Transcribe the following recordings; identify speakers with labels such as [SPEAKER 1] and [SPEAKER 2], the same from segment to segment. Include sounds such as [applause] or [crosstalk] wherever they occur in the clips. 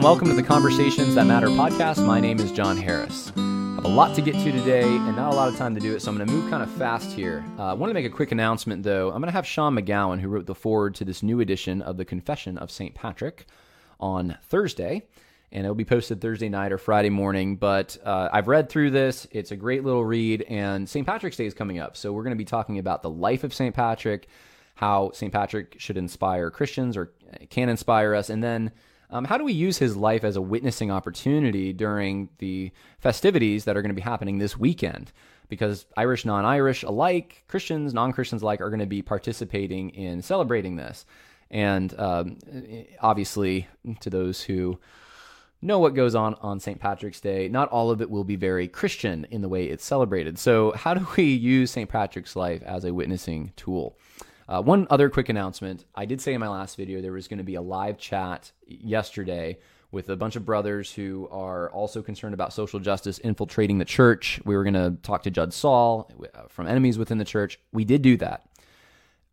[SPEAKER 1] and welcome to the Conversations That Matter podcast. My name is John Harris. I have a lot to get to today and not a lot of time to do it, so I'm going to move kind of fast here. Uh, I want to make a quick announcement, though. I'm going to have Sean McGowan, who wrote the foreword to this new edition of the Confession of St. Patrick, on Thursday. And it'll be posted Thursday night or Friday morning. But uh, I've read through this. It's a great little read. And St. Patrick's Day is coming up. So we're going to be talking about the life of St. Patrick, how St. Patrick should inspire Christians or can inspire us, and then um, how do we use his life as a witnessing opportunity during the festivities that are going to be happening this weekend? Because Irish, non Irish alike, Christians, non Christians alike, are going to be participating in celebrating this. And um, obviously, to those who know what goes on on St. Patrick's Day, not all of it will be very Christian in the way it's celebrated. So, how do we use St. Patrick's life as a witnessing tool? Uh, one other quick announcement. I did say in my last video there was going to be a live chat yesterday with a bunch of brothers who are also concerned about social justice infiltrating the church. We were going to talk to Judd Saul uh, from Enemies Within the Church. We did do that.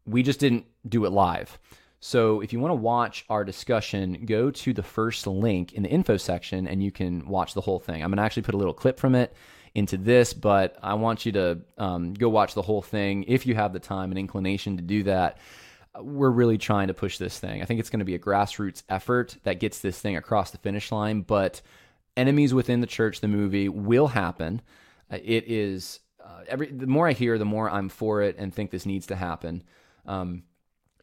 [SPEAKER 1] We just didn't do it live. So if you want to watch our discussion, go to the first link in the info section and you can watch the whole thing. I'm going to actually put a little clip from it into this, but I want you to um, go watch the whole thing if you have the time and inclination to do that. We're really trying to push this thing. I think it's going to be a grassroots effort that gets this thing across the finish line, but Enemies Within the Church, the movie, will happen. Uh, it is, uh, every, the more I hear, the more I'm for it and think this needs to happen. Um,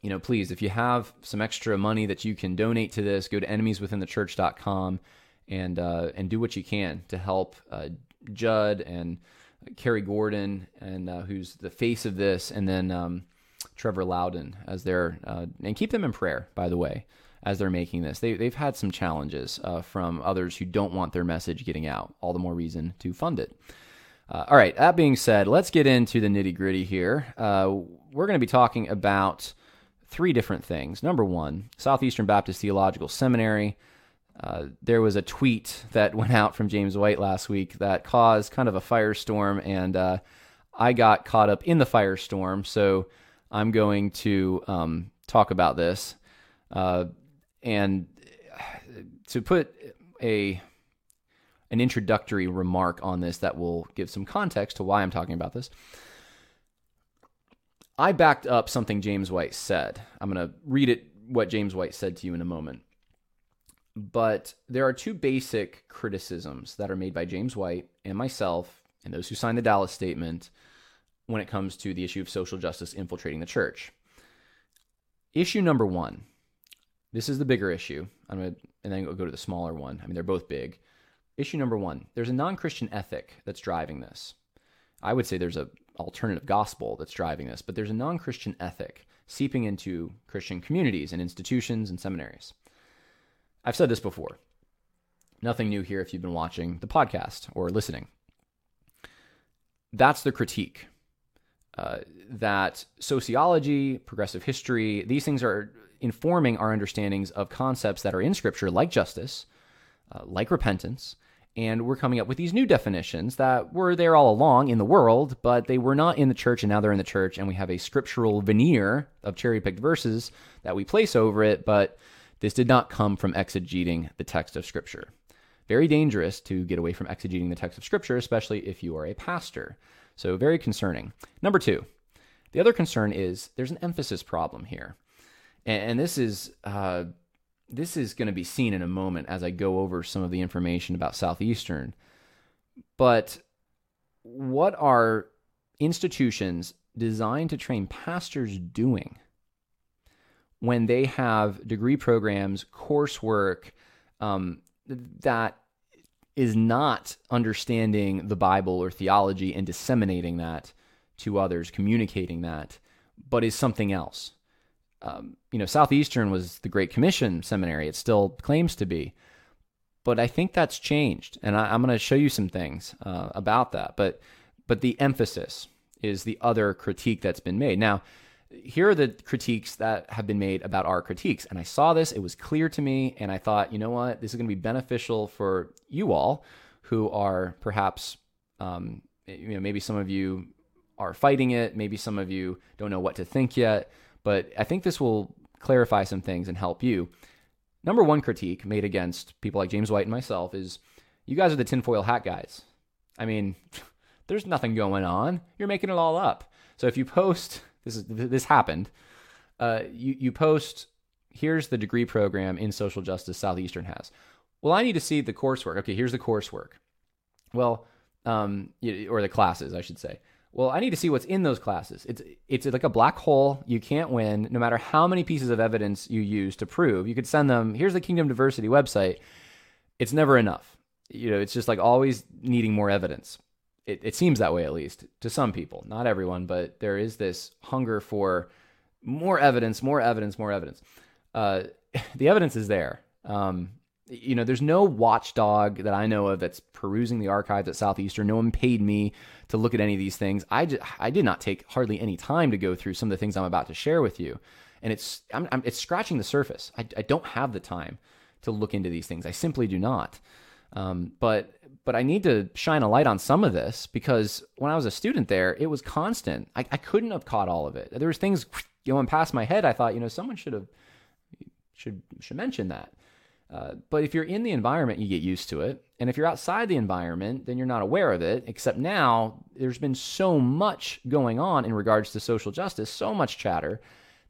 [SPEAKER 1] you know, please, if you have some extra money that you can donate to this, go to enemieswithinthechurch.com and uh, and do what you can to help uh, Judd and Kerry Gordon, and uh, who's the face of this, and then um, Trevor Loudon as their uh, and keep them in prayer. By the way, as they're making this, they they've had some challenges uh, from others who don't want their message getting out. All the more reason to fund it. Uh, all right. That being said, let's get into the nitty gritty here. Uh, we're going to be talking about three different things. Number one, Southeastern Baptist Theological Seminary. Uh, there was a tweet that went out from James White last week that caused kind of a firestorm, and uh, I got caught up in the firestorm. So I'm going to um, talk about this. Uh, and to put a an introductory remark on this that will give some context to why I'm talking about this. I backed up something James White said. I'm going to read it what James White said to you in a moment. But there are two basic criticisms that are made by James White and myself and those who signed the Dallas Statement when it comes to the issue of social justice infiltrating the church. Issue number one. This is the bigger issue. I'm gonna, and then I'll go to the smaller one. I mean, they're both big. Issue number one. There's a non-Christian ethic that's driving this. I would say there's a alternative gospel that's driving this, but there's a non-Christian ethic seeping into Christian communities and institutions and seminaries. I've said this before. Nothing new here if you've been watching the podcast or listening. That's the critique. Uh, that sociology, progressive history, these things are informing our understandings of concepts that are in Scripture, like justice, uh, like repentance, and we're coming up with these new definitions that were there all along in the world, but they were not in the church, and now they're in the church, and we have a scriptural veneer of cherry picked verses that we place over it, but this did not come from exegeting the text of Scripture. Very dangerous to get away from exegeting the text of Scripture, especially if you are a pastor. So, very concerning. Number two, the other concern is there's an emphasis problem here. And, this is. Uh, this is going to be seen in a moment as I go over some of the information about Southeastern. But what are institutions designed to train pastors doing when they have degree programs, coursework um, that is not understanding the Bible or theology and disseminating that to others, communicating that, but is something else. Um, you know, Southeastern was the Great Commission seminary. It still claims to be. But I think that's changed. And I, am going to show you some things uh, about that. But, but the emphasis is the other critique that's been made. Now, here are the critiques that have been made about our critiques. And I saw this, it was clear to me, and I thought, you know what, this is going to be beneficial for you all who are perhaps, um, you know, maybe some of you are fighting it, maybe some of you don't know what to think yet, but I think this will clarify some things and help you. number one critique made against people like James White and myself is you guys are the tinfoil hat guys. I mean, [laughs] there's nothing going on. You're making it all up. So if you post, this is this happened. Uh, you you post. Here's the degree program in social justice Southeastern has. Well, I need to see the coursework. Okay, here's the coursework. Well, um, or the classes, I should say. Well, I need to see what's in those classes. It's it's like a black hole. You can't win, no matter how many pieces of evidence you use to prove. You could send them. Here's the Kingdom Diversity website. It's never enough. You know, it's just like always needing more evidence. It, it seems that way, at least to some people, not everyone, but there is this hunger for more evidence, more evidence, more evidence. Uh, [laughs] the evidence is there. Um, you know, there's no watchdog that I know of that's perusing the archives at Southeastern. No one paid me to look at any of these things. I, just, I did not take hardly any time to go through some of the things I'm about to share with you. And it's, I'm, I'm, it's scratching the surface. I, I don't have the time to look into these things. I simply do not. Um, but but I need to shine a light on some of this because when I was a student there, it was constant. I, I couldn't have caught all of it. There was things [sniffs] going past my head. I thought, you know, someone should have should should mention that. Uh, but if you're in the environment, you get used to it. And if you're outside the environment, then you're not aware of it. Except now, there's been so much going on in regards to social justice, so much chatter,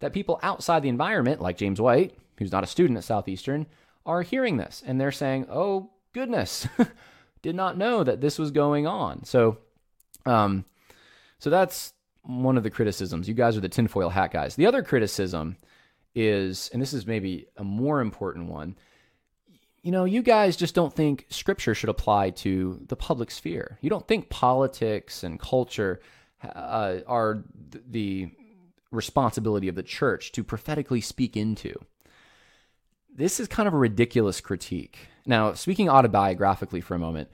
[SPEAKER 1] that people outside the environment, like James White, who's not a student at Southeastern, are hearing this and they're saying, oh, goodness, [laughs] did not know that this was going on. So, um, so that's one of the criticisms. You guys are the tinfoil hat guys. The other criticism is, and this is maybe a more important one you know, you guys just don't think scripture should apply to the public sphere. You don't think politics and culture uh, are the responsibility of the church to prophetically speak into. This is kind of a ridiculous critique. Now, speaking autobiographically for a moment,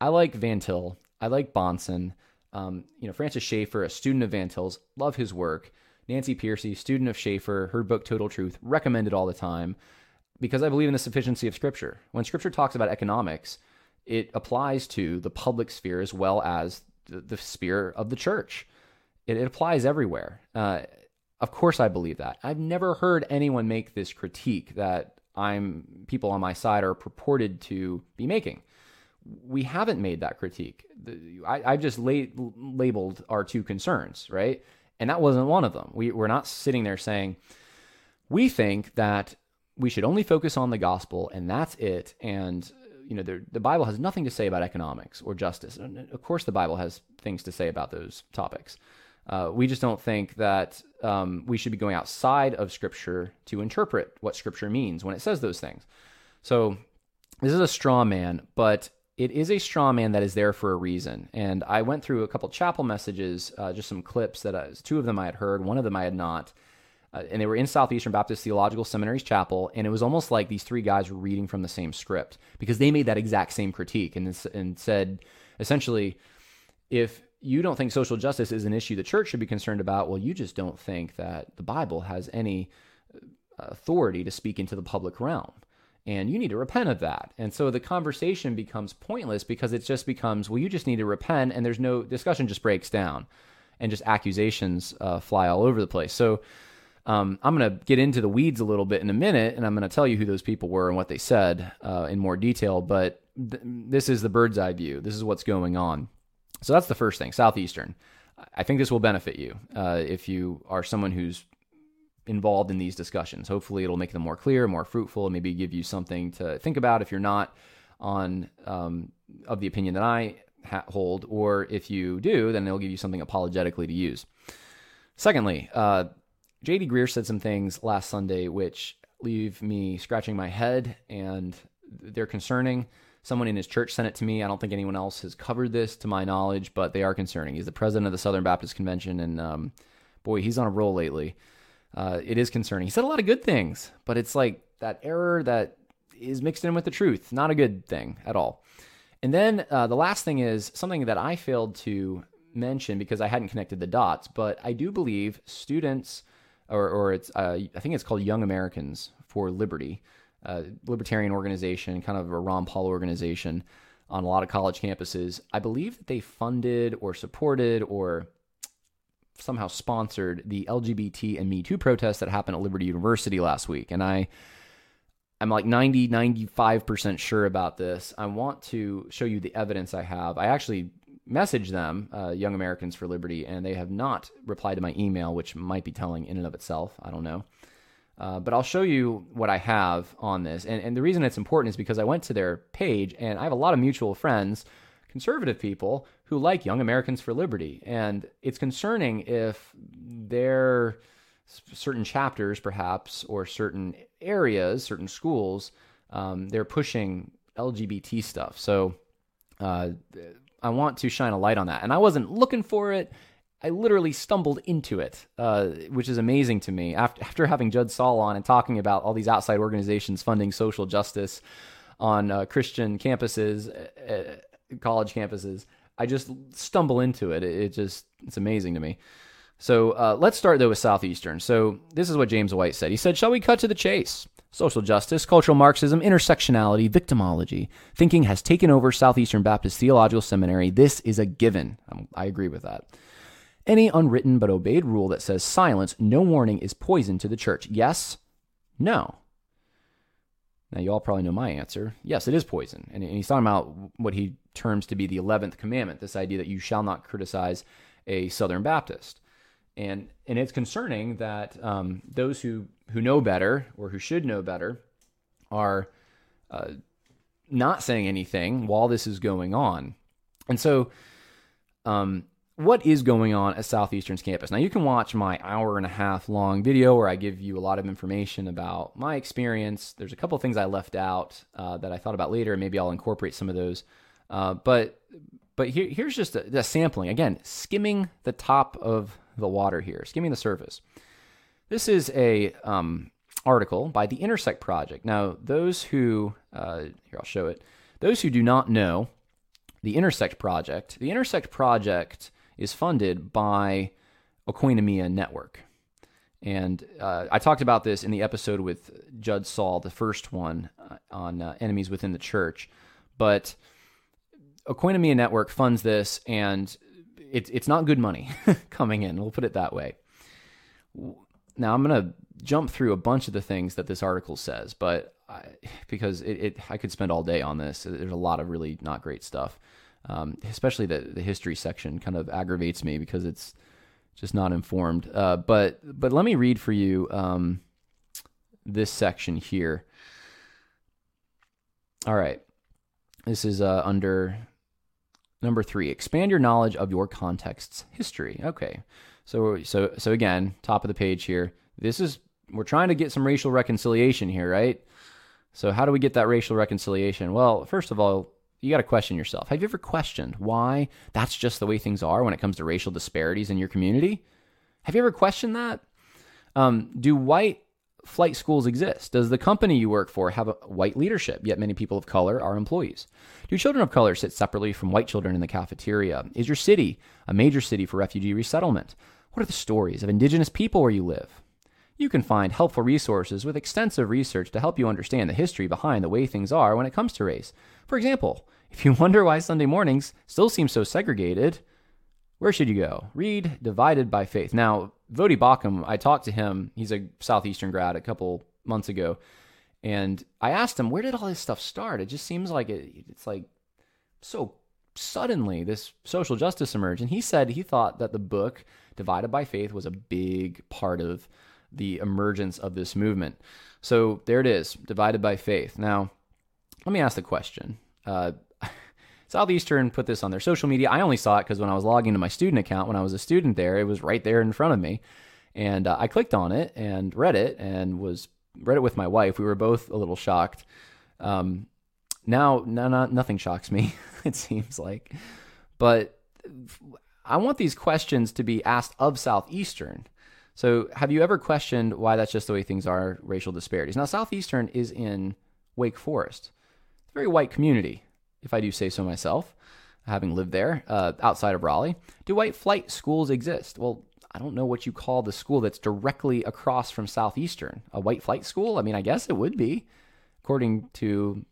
[SPEAKER 1] I like Van Til. I like Bahnsen. Um, you know, Francis Schaeffer, a student of Van Til's, love his work. Nancy Pearcey, student of Schaeffer, her book Total Truth, recommended all the time because I believe in the sufficiency of Scripture. When Scripture talks about economics, it applies to the public sphere as well as the, the sphere of the church. It, it applies everywhere. Uh, of course, I believe that. I've never heard anyone make this critique that I'm people on my side are purported to be making. We haven't made that critique. I, I just la- labeled our two concerns, right? And that wasn't one of them. We, we're not sitting there saying, we think that we should only focus on the gospel and that's it. And you know, the, the Bible has nothing to say about economics or justice. And of course, the Bible has things to say about those topics. Uh, we just don't think that um, we should be going outside of Scripture to interpret what Scripture means when it says those things. So, this is a straw man, but it is a straw man that is there for a reason. And I went through a couple chapel messages, uh, just some clips that I, two of them I had heard, one of them I had not uh, and they were in Southeastern Baptist Theological Seminary's chapel, and it was almost like these three guys were reading from the same script because they made that exact same critique and, and said essentially, if you don't think social justice is an issue the church should be concerned about, well, you just don't think that the Bible has any uh, authority to speak into the public realm. And you need to repent of that. And so the conversation becomes pointless because it just becomes, well, you just need to repent, and there's no discussion, just breaks down, and just accusations uh, fly all over the place. So, um, I'm going to get into the weeds a little bit in a minute, and I'm going to tell you who those people were and what they said uh, in more detail. But th- this is the bird's eye view. This is what's going on. So that's the first thing. Southeastern. I think this will benefit you uh, if you are someone who's involved in these discussions. Hopefully, it'll make them more clear, more fruitful, and maybe give you something to think about if you're not on um, of the opinion that I ha- hold, or if you do, then it'll give you something apologetically to use. Secondly, uh, JD Greear said some things last Sunday which leave me scratching my head and they're concerning. Someone in his church sent it to me. I don't think anyone else has covered this to my knowledge, but they are concerning. He's the president of the Southern Baptist Convention, and um, boy, he's on a roll lately. Uh, it is concerning. He said a lot of good things, but it's like that error that is mixed in with the truth. Not a good thing at all. And then uh, the last thing is something that I failed to mention because I hadn't connected the dots, but I do believe students or, or it's uh, I think it's called Young Americans for Liberty, uh, libertarian organization, kind of a Ron Paul organization on a lot of college campuses. I believe that they funded or supported or somehow sponsored the LGBT and Me Too protests that happened at Liberty University last week, and I. I'm like 90, 95% sure about this. I want to show you the evidence I have. I actually messaged them, uh, Young Americans for Liberty, and they have not replied to my email, which might be telling in and of itself. I don't know. Uh, but I'll show you what I have on this. And, and the reason it's important is because I went to their page and I have a lot of mutual friends, conservative people, who like Young Americans for Liberty. And it's concerning if their certain chapters, perhaps, or certain areas, certain schools, um, they're pushing LGBT stuff. So uh, I want to shine a light on that. And I wasn't looking for it. I literally stumbled into it, uh, which is amazing to me. After, after having Judd Saul on and talking about all these outside organizations funding social justice on uh, Christian campuses, uh, uh college campuses, I just stumble into it. it. It, just it's amazing to me. So uh, let's start though with Southeastern. So this is what James White said. He said, "Shall we cut to the chase?" Social justice, cultural Marxism, intersectionality, victimology. Thinking has taken over Southeastern Baptist Theological Seminary. This is a given. I agree with that. Any unwritten but obeyed rule that says silence, no warning, is poison to the church. Yes? No. Now, you all probably know my answer. Yes, it is poison. And, he's talking about what he terms to be the 11th commandment this idea that you shall not criticize a Southern Baptist. And, and it's concerning that um, those who, who know better or who should know better are uh, not saying anything while this is going on. And so um, what is going on at Southeastern's campus. Now, you can watch my hour and a half long video where I give you a lot of information about my experience. There's a couple things I left out uh, that I thought about later, and maybe I'll incorporate some of those. Uh, but but here, here's just a, a, sampling. Again, skimming the top of the water here, skimming the surface. This is a um, article by the Intersect Project. Now, those who uh, here I'll show it. Those who do not know the Intersect Project, the Intersect Project is funded by Oikonomia Network. And uh, I talked about this in the episode with Judd Saul, the first one uh, on uh, enemies within the church. But Oikonomia Network funds this, and it's it's not good money [laughs] coming in. We'll put it that way. Now I'm going to jump through a bunch of the things that this article says, but I, because it, it, I could spend all day on this. There's a lot of really not great stuff. Um, especially the the history section kind of aggravates me because it's just not informed. Uh, but but let me read for you um, this section here. All right, this is uh, under number three. Expand your knowledge of your context's history. Okay, so so so again, top of the page here. This is we're trying to get some racial reconciliation here, right? So how do we get that racial reconciliation? Well, first of all, you got to question yourself. Have you ever questioned why that's just the way things are when it comes to racial disparities in your community? Have you ever questioned that? Um, do white flight schools exist? Does the company you work for have a white leadership, yet many people of color are employees? Do children of color sit separately from white children in the cafeteria? Is your city a major city for refugee resettlement? What are the stories of indigenous people where you live? You can find helpful resources with extensive research to help you understand the history behind the way things are when it comes to race. For example, if you [laughs] wonder why Sunday mornings still seem so segregated, where should you go? Read Divided by Faith. Now, Voddie Baucham, I talked to him. He's a Southeastern grad a couple months ago. And I asked him, where did all this stuff start? It just seems like it, it's like so suddenly this social justice emerged. And he said he thought that the book Divided by Faith was a big part of the emergence of this movement. So there it is, divided by faith. Now, let me ask the question. Uh, [laughs] Southeastern put this on their social media. I only saw it because when I was logging into my student account when I was a student there, it was right there in front of me, and uh, I clicked on it and read it and was read it with my wife. We were both a little shocked. Um, now, no, not nothing shocks me. [laughs] it seems like, but I want these questions to be asked of Southeastern. So, have you ever questioned why that's just the way things are, racial disparities? Now, Southeastern is in Wake Forest. Very white community, if I do say so myself, having lived there uh, outside of Raleigh. Do white flight schools exist? Well, I don't know what you call the school that's directly across from Southeastern. A white flight school? I mean, I guess it would be, according to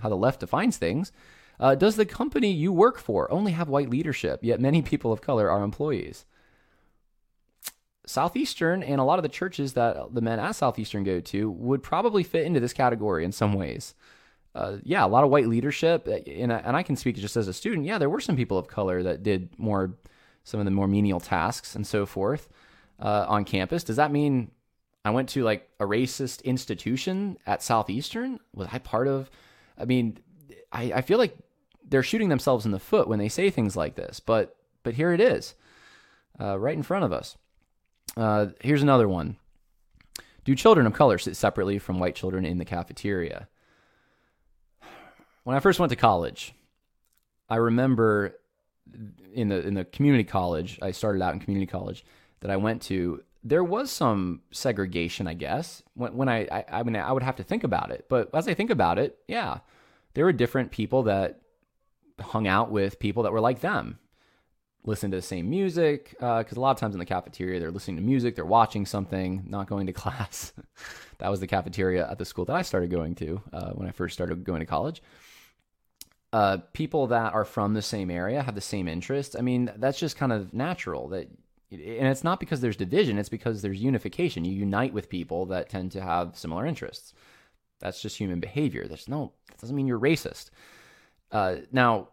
[SPEAKER 1] how the left defines things. Uh, does the company you work for only have white leadership, yet many people of color are employees? Southeastern and a lot of the churches that the men at Southeastern go to would probably fit into this category in some ways. Uh, yeah, a lot of white leadership, uh, and I, and I can speak just as a student. Yeah, there were some people of color that did more, some of the more menial tasks and so forth uh, on campus. Does that mean I went to like a racist institution at Southeastern? Was I part of? I mean, I, I feel like they're shooting themselves in the foot when they say things like this, but but here it is, uh, right in front of us. Uh, here's another one. Do children of color sit separately from white children in the cafeteria? When I first went to college, I remember in the in the community college, I started out in community college that I went to, there was some segregation, I guess. When, when I, I, I mean, I would have to think about it, but as I think about it, yeah, there were different people that hung out with people that were like them, listened to the same music. Because uh, a lot of times in the cafeteria, they're listening to music, they're watching something, not going to [laughs] class. that was the cafeteria at the school that I started going to uh, when I first started going to college. Uh, people that are from the same area have the same interests. I mean, that's just kind of natural that and it's not because there's division it's because there's unification. You unite with people that tend to have similar interests. That's just human behavior. There's no that doesn't mean you're racist. Uh, now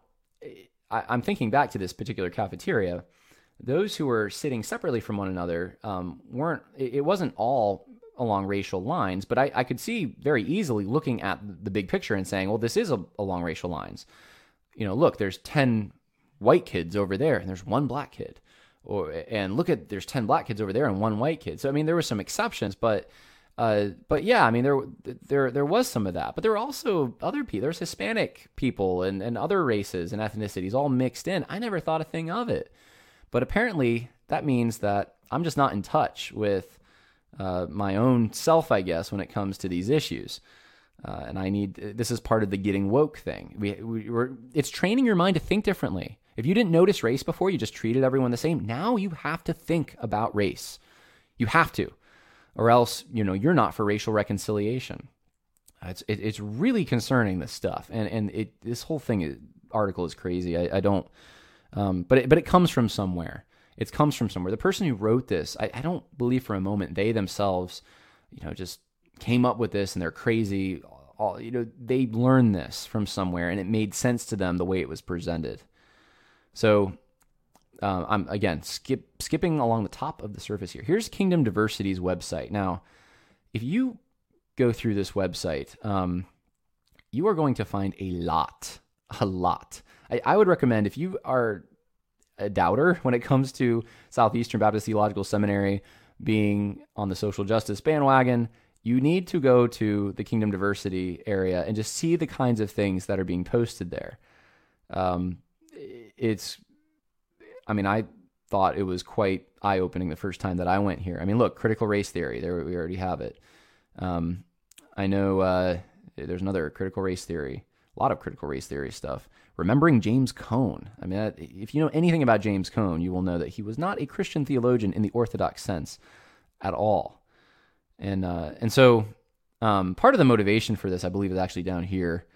[SPEAKER 1] I, am thinking back to this particular cafeteria. Those who were sitting separately from one another um, weren't it, it, wasn't all along racial lines but I, I, could see very easily looking at the big picture and saying well this is a, along racial lines. You know look there's 10 white kids over there and there's one black kid. Or and look at there's 10 black kids over there and one white kid. So i mean there were some exceptions but uh, but yeah i mean there there there was some of that. But there were also other people there's hispanic people and, and other races and ethnicities all mixed in. I never thought a thing of it. But apparently that means that i'm just not in touch with uh, my own self i guess when it comes to these issues uh, and I need this is part of the getting woke thing. We, we are it's training your mind to think differently. If you didn't notice race before, you just treated everyone the same. Now you have to think about race. You have to, or else you know you're not for racial reconciliation. It's it, it's really concerning this stuff, and and it this whole thing is, article is crazy. I, I don't, um, but it, but it comes from somewhere. It comes from somewhere. The person who wrote this, I, I don't believe for a moment they themselves, you know, just came up with this and they're crazy. All you know, they learned this from somewhere, and it made sense to them the way it was presented. So uh, I'm again skip skipping along the top of the surface here. Here's Kingdom Diversity's website. Now, if you go through this website, um, you are going to find a lot, a lot. I, I would recommend if you are a doubter when it comes to Southeastern Baptist Theological Seminary being on the social justice bandwagon, you need to go to the Kingdom Diversity area and just see the kinds of things that are being posted there. Um, it's, I mean, I thought it was quite eye opening the first time that I went here. I mean, look, critical race theory, there we already have it. Um, I know uh, there's another critical race theory, a lot of critical race theory stuff. Remembering James Cone. I mean, if you know anything about James Cone, you will know that he was not a Christian theologian in the Orthodox sense at all. And uh, and so um, part of the motivation for this, I believe, is actually down here.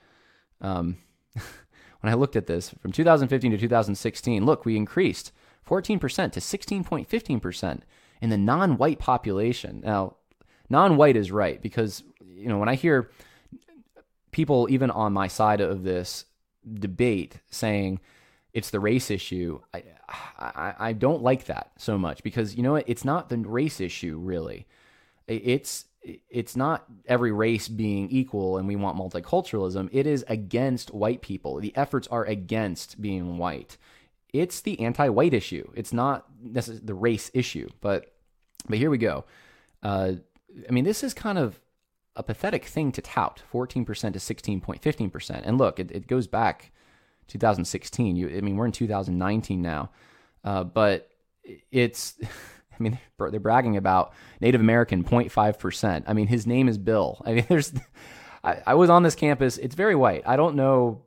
[SPEAKER 1] Um, [laughs] when I looked at this from 2015 to 2016, look, we increased 14% to 16.15% in the non white population. Now, non white is right because, you know, when I hear people, even on my side of this debate, saying it's the race issue, I, I, I don't like that so much because, you know what? It's not the race issue, really. It's it's not every race being equal and we want multiculturalism. It is against white people. The efforts are against being white. It's the anti-white issue. It's not necessarily the race issue. But but here we go. Uh, I mean, this is kind of a pathetic thing to tout 14% to 16.15%. And look, it, it goes back 2016. You, I mean, we're in 2019 now. Uh, but it's [laughs] I mean, they're bragging about Native American 0.5%. I mean, his name is Bill. I mean, [laughs] there's, I, I, was on this campus. It's very white. I don't know,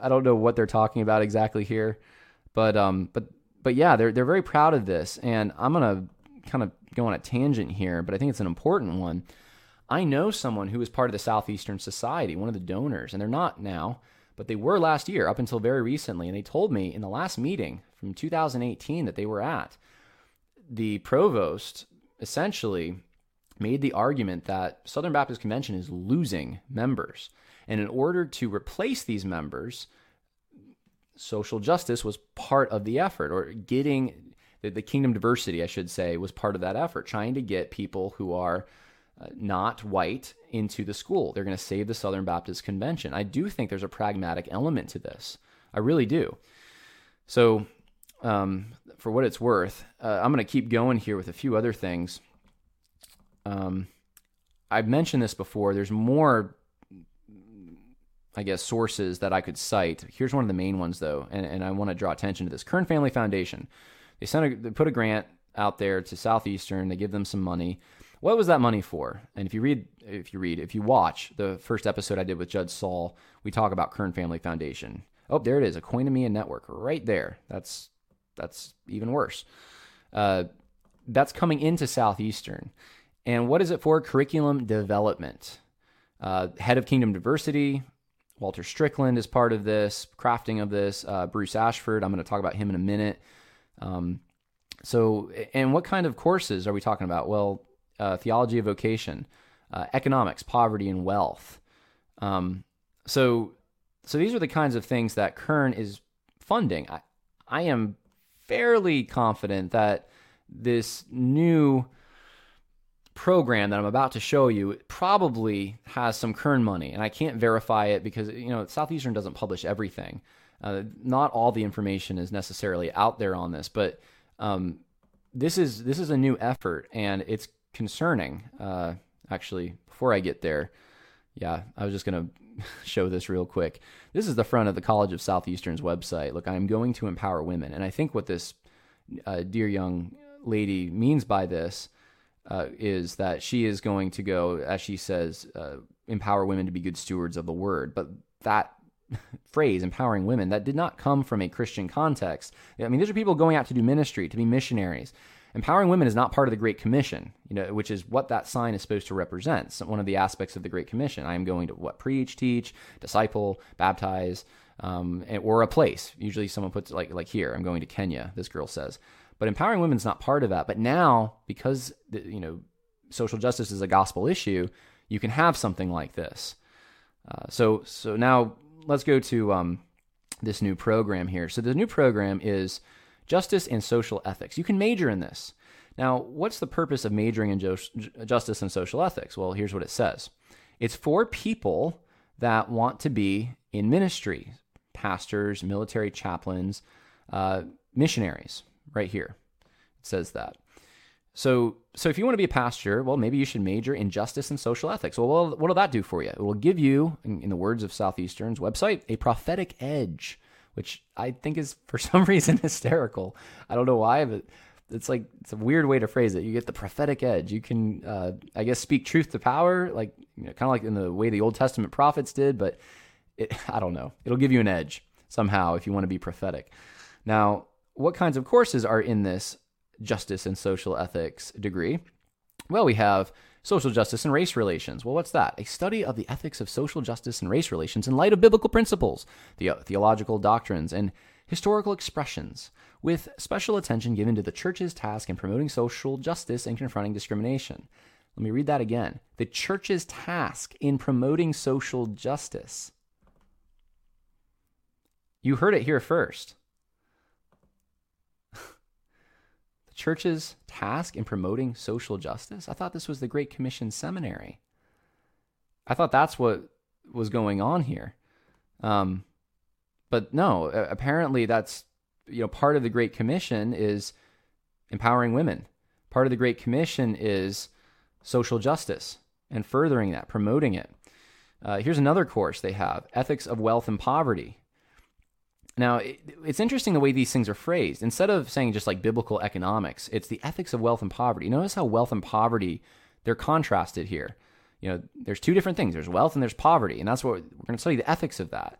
[SPEAKER 1] I don't know what they're talking about exactly here, but, um, but, but yeah, they're, they're very proud of this. And I'm going to kind of go on a tangent here, but I think it's an important one. I know someone who was part of the Southeastern Society, one of the donors, and they're not now, but they were last year up until very recently. And they told me in the last meeting from 2018 that they were at the provost essentially made the argument that Southern Baptist Convention is losing members. And in order to replace these members, social justice was part of the effort, or getting the, the kingdom diversity, I should say, was part of that effort, trying to get people who are not white into the school. They're going to save the Southern Baptist Convention. I do think there's a pragmatic element to this. I really do. So, um, for what it's worth, uh, I'm going to keep going here with a few other things. Um, I've mentioned this before. There's more, I guess, sources that I could cite. Here's one of the main ones, though, and, and I want to draw attention to this. Kern Family Foundation. They sent a, they put a grant out there to Southeastern. They give them some money. What was that money for? And if you read, if you read, if you watch the first episode I did with Judd Saul, we talk about Kern Family Foundation. Oh, there it is, Oikonomia network right there. That's that's even worse. Uh, that's coming into Southeastern. And what is it for? Curriculum development. Uh, head of Kingdom Diversity, Walter Strickland is part of this, crafting of this. Uh, Bruce Ashford, I'm going to talk about him in a minute. Um, so, and what kind of courses are we talking about? Well, uh, theology of vocation, uh, economics, poverty, and wealth. Um, so, so these are the kinds of things that Kern is funding. I, I am fairly confident that this new program that I'm about to show you probably has some Kern money, and I can't verify it because you know Southeastern doesn't publish everything. Uh, not all the information is necessarily out there on this, but um, this is this is a new effort, and it's concerning. Uh, actually, before I get there, yeah, I was just gonna [laughs] show this real quick. This is the front of the College of Southeastern's website. Look, I'm going to empower women, and I think what this uh, dear young lady means by this uh, is that she is going to go, as she says, uh, empower women to be good stewards of the word. But that [laughs] phrase, empowering women, that did not come from a Christian context. I mean, these are people going out to do ministry, to be missionaries. Empowering women is not part of the Great Commission, you know, which is what that sign is supposed to represent. So one of the aspects of the Great Commission. I am going to what preach, teach, disciple, baptize, um, or a place. Usually, someone puts like like here. I'm going to Kenya. This girl says, but empowering women is not part of that. But now, because the, you know, social justice is a gospel issue, you can have something like this. Uh, so so now let's go to um, this new program here. So the new program is justice and social ethics. You can major in this. Now, what's the purpose of majoring in justice and social ethics? Well, here's what it says it's for people that want to be in ministry pastors, military chaplains, uh, missionaries, right here. It says that. So, so if you want to be a pastor, well, maybe you should major in justice and social ethics. Well, what will that do for you? It will give you, in the words of Southeastern's website, a prophetic edge which I think is [laughs] for some reason hysterical. I don't know why, but it's like it's a weird way to phrase it. You get the prophetic edge. You can, uh, I guess, speak truth to power, like you know, kind of like in the way the Old Testament prophets did. But it, [laughs] I don't know. It'll give you an edge somehow if you want to be prophetic. Now, what kinds of courses are in this justice and social ethics degree? Well, we have Social justice and race relations. Well, what's that? A study of the ethics of social justice and race relations in light of biblical principles, the uh, theological doctrines, and historical expressions, with special attention given to the church's task in promoting social justice and confronting discrimination. Let me read that again. The church's task in promoting social justice. You heard it here first. Church's task in promoting social justice? I thought this was the Great Commission seminary. I thought that's what was going on here. Um, but no, apparently that's you know part of the Great Commission is empowering women. Part of the Great Commission is social justice and furthering that, promoting it. Uh, here's another course they have: ethics of wealth and poverty. Now, it's interesting the way these things are phrased. Instead of saying just like biblical economics, it's the ethics of wealth and poverty. Notice how wealth and poverty they're contrasted here. You know, there's two different things. There's wealth and there's poverty, and that's what we're going to study the ethics of that.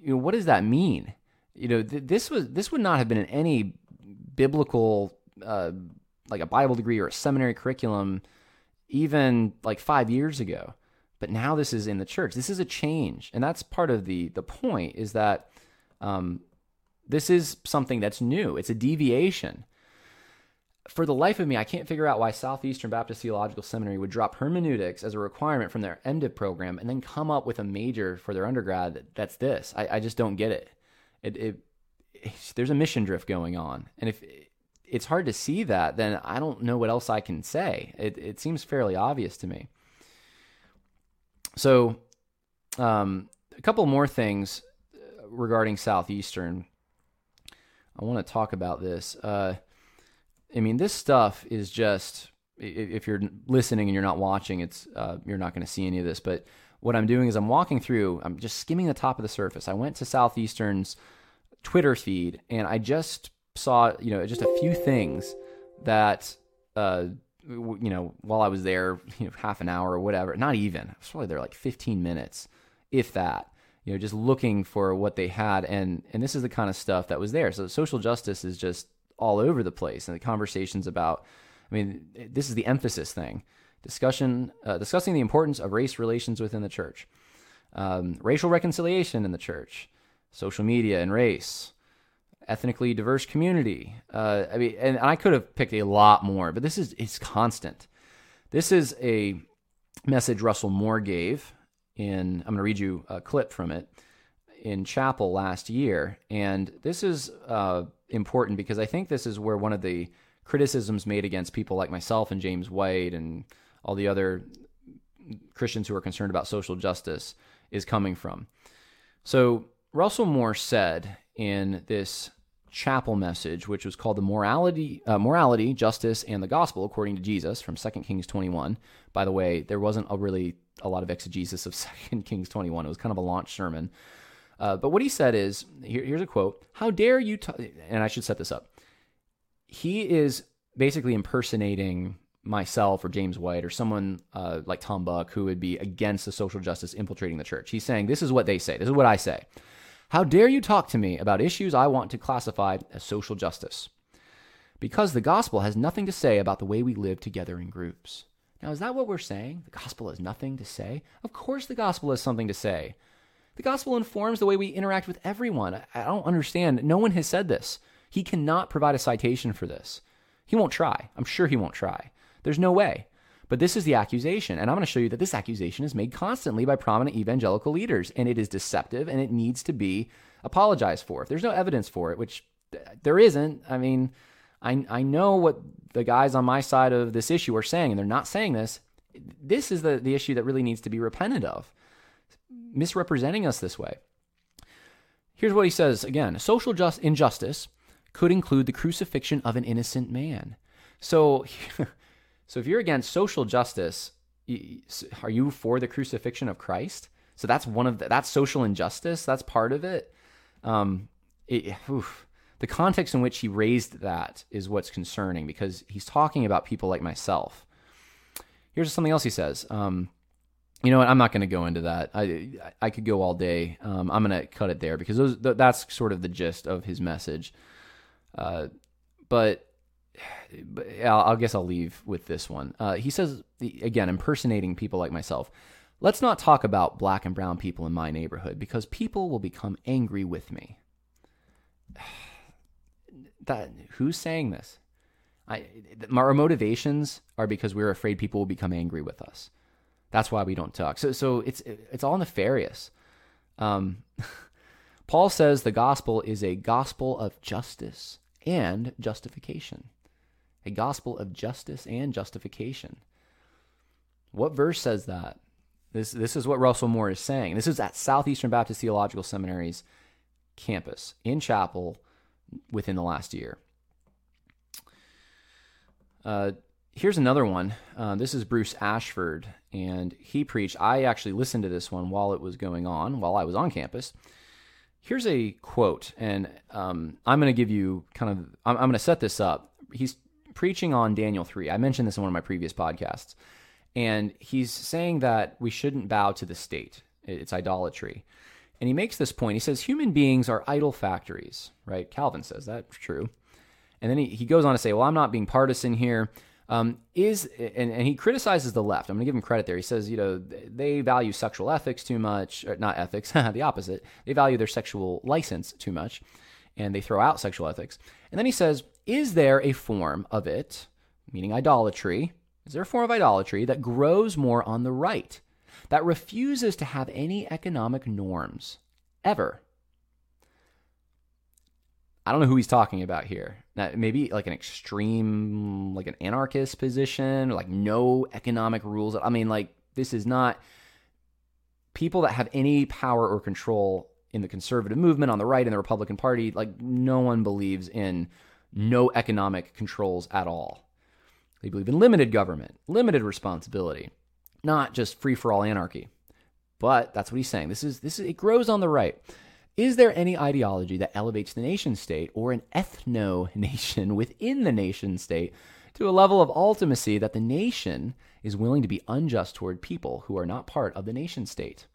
[SPEAKER 1] You know, what does that mean? You know, th- this was this would not have been in any biblical, uh, like a Bible degree or a seminary curriculum, even like five years ago. But now this is in the church. This is a change, and that's part of the the point. Is that um, this is something that's new. It's a deviation. for the life of me, I can't figure out why Southeastern Baptist Theological Seminary would drop hermeneutics as a requirement from their MDiv program and then come up with a major for their undergrad that's this. I, I just don't get it. It, it, it. There's a mission drift going on. And if it's hard to see that, then I don't know what else I can say. It, it seems fairly obvious to me. So, um, a couple more things regarding Southeastern. I want to talk about this. Uh, I mean, this stuff is just if you're listening and you're not watching, it's uh, you're not going to see any of this. But what I'm doing is I'm walking through. I'm just skimming the top of the surface. I went to Southeastern's Twitter feed and I just saw you know just a few things that uh, you know while I was there, you know, half an hour or whatever. Not even. I was probably there like 15 minutes, if that you know, just looking for what they had. And, and this is the kind of stuff that was there. So social justice is just all over the place. And the conversations about, I mean, this is the emphasis thing discussion, uh, discussing the importance of race relations within the church, um, racial reconciliation in the church, social media and race, ethnically diverse community. Uh, I mean, and I could have picked a lot more, but this is it's constant. This is a message Russell Moore gave in, I'm going to read you a clip from it in chapel last year. And this is uh, important because I think this is where one of the criticisms made against people like myself and James White and all the other Christians who are concerned about social justice is coming from. So, Russell Moore said in this chapel message, which was called the morality, uh, morality, justice, and the gospel according to Jesus from 2 Kings 21. By the way, there wasn't a really a lot of exegesis of [laughs] 2 Kings 21. It was kind of a launch sermon. Uh, but what he said is here, here's a quote How dare you, t-, and I should set this up. He is basically impersonating myself or James White or someone uh, like Tom Buck who would be against the social justice infiltrating the church. He's saying, This is what they say. This is what I say. How dare you talk to me about issues I want to classify as social justice? Because the gospel has nothing to say about the way we live together in groups. Now, is that what we're saying? The gospel has nothing to say? Of course, the gospel has something to say. The gospel informs the way we interact with everyone. I don't understand. No one has said this. He cannot provide a citation for this. He won't try. I'm sure he won't try. There's no way. But this is the accusation. And I'm going to show you that this accusation is made constantly by prominent evangelical leaders. And it is deceptive and it needs to be apologized for. If there's no evidence for it, which there isn't, I mean, I, I know what the guys on my side of this issue are saying, and they're not saying this. This is the, the issue that really needs to be repented of, misrepresenting us this way. Here's what he says again social just injustice could include the crucifixion of an innocent man. So, [laughs] so if you're against social justice, are you for the crucifixion of Christ? So that's one of the, that's social injustice. That's part of it. Um, it oof the context in which he raised that is what's concerning because he's talking about people like myself. Here's something else he says. Um, you know what? I'm not going to go into that. I I could go all day. Um, I'm going to cut it there because those, that's sort of the gist of his message. Uh, but but I'll, I guess I'll leave with this one. Uh, he says again, impersonating people like myself. Let's not talk about black and brown people in my neighborhood because people will become angry with me [sighs] that who's saying this? I, our motivations are because we're afraid people will become angry with us. That's why we don't talk. So, so it's it's all nefarious. Um, [laughs] Paul says the gospel is a gospel of justice and justification. A gospel of justice and justification. What verse says that? This this is what Russell Moore is saying. This is at Southeastern Baptist Theological Seminary's campus in chapel within the last year. Uh, here's another one. Uh, this is Bruce Ashford, and he preached. I actually listened to this one while it was going on, while I was on campus. Here's a quote, and um, I'm going to give you kind of, I'm, I'm going to set this up. He's preaching on Daniel 3. I mentioned this in one of my previous podcasts. And he's saying that we shouldn't bow to the state, it's idolatry. And he makes this point. He says human beings are idol factories, right? Calvin says that's true. And then he, he goes on to say, well, I'm not being partisan here. Um, is and, and he criticizes the left. I'm going to give him credit there. He says, you know, they value sexual ethics too much, not ethics, [laughs] the opposite. They value their sexual license too much. and they throw out sexual ethics. And then he says, Is there a form of it, meaning idolatry? Is there a form of idolatry that grows more on the right, that refuses to have any economic norms ever? I don't know who he's talking about here. Now, maybe like an extreme, like an anarchist position, like no economic rules. I mean, like, this is not people that have any power or control in the conservative movement on the right in the Republican Party, like no one believes in no economic controls at all. They believe in limited government, limited responsibility, not just free for all anarchy. But that's what he's saying. This is this is it grows on the right. Is there any ideology that elevates the nation state or an ethno nation [laughs] within the nation state to a level of ultimacy that the nation is willing to be unjust toward people who are not part of the nation state?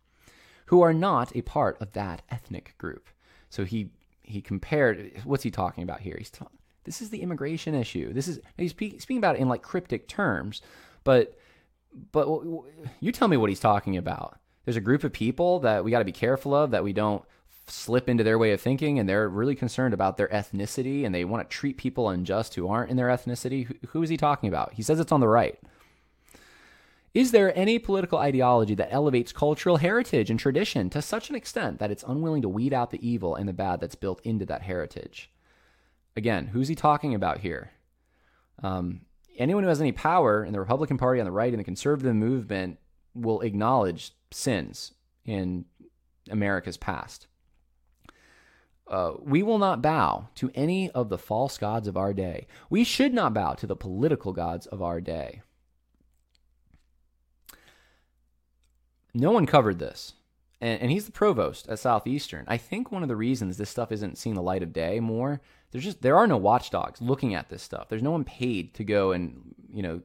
[SPEAKER 1] who are not a part of that ethnic group. So he he compared. What's he talking about here? He's talking. This is the immigration issue. This is he's speaking about it in like cryptic terms, but but you tell me what he's talking about. There's a group of people that we got to be careful of that we don't slip into their way of thinking and they're really concerned about their ethnicity and they want to treat people unjust who aren't in their ethnicity. Who is he talking about? He says it's on the right. Is there any political ideology that elevates cultural heritage and tradition to such an extent that it's unwilling to weed out the evil and the bad that's built into that heritage? Again, who's he talking about here? Um, anyone who has any power in the Republican Party on the right and the conservative movement will acknowledge sins in America's past. Uh, we will not bow to any of the false gods of our day. We should not bow to the political gods of our day. no one covered this. And, and, he's the provost at Southeastern. I think one of the reasons this stuff isn't seeing the light of day more, there's just there are no watchdogs looking at this stuff. There's no one paid to go and you know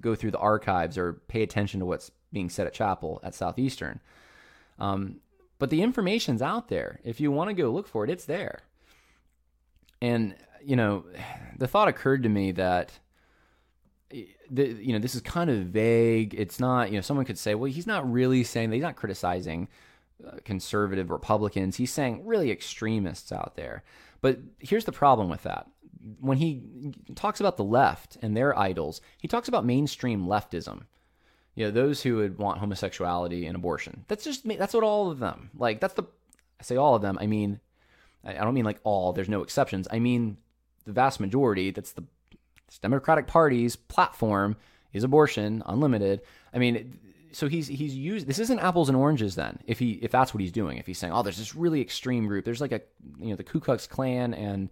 [SPEAKER 1] go through the archives or pay attention to what's being said at chapel at Southeastern. Um, but the information's out there. If you want to go look for it, it's there. And you know, the thought occurred to me that the, you know, this is kind of vague. It's not, you know, someone could say, well, he's not really saying, that. he's not criticizing uh, conservative Republicans. He's saying really extremists out there. But here's the problem with that. When he talks about the left and their idols, he talks about mainstream leftism. You know, those who would want homosexuality and abortion. That's just, that's what all of them, like, that's the, I say all of them, I mean, I don't mean like all, there's no exceptions. I mean, the vast majority, that's the Democratic Party's platform is abortion, unlimited. I mean, so he's he's used this isn't apples and oranges then if he if that's what he's doing if he's saying oh there's this really extreme group there's like a you know the Ku Klux Klan and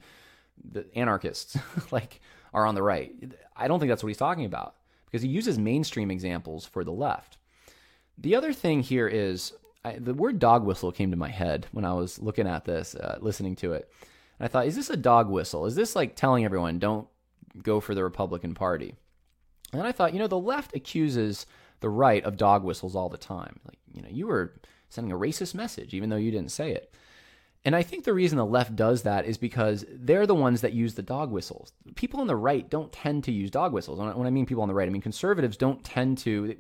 [SPEAKER 1] the anarchists [laughs] like are on the right. I don't think that's what he's talking about because he uses mainstream examples for the left. The other thing here is I, the word dog whistle came to my head when I was looking at this uh, listening to it and I thought is this a dog whistle? Is this like telling everyone don't go for the Republican Party. And I thought, you know, the left accuses the right of dog whistles all the time. Like, you know, you were sending a racist message, even though you didn't say it. And I think the reason the left does that is because they're the ones that use the dog whistles. People on the right don't tend to use dog whistles. When I mean people on the right, I mean conservatives don't tend to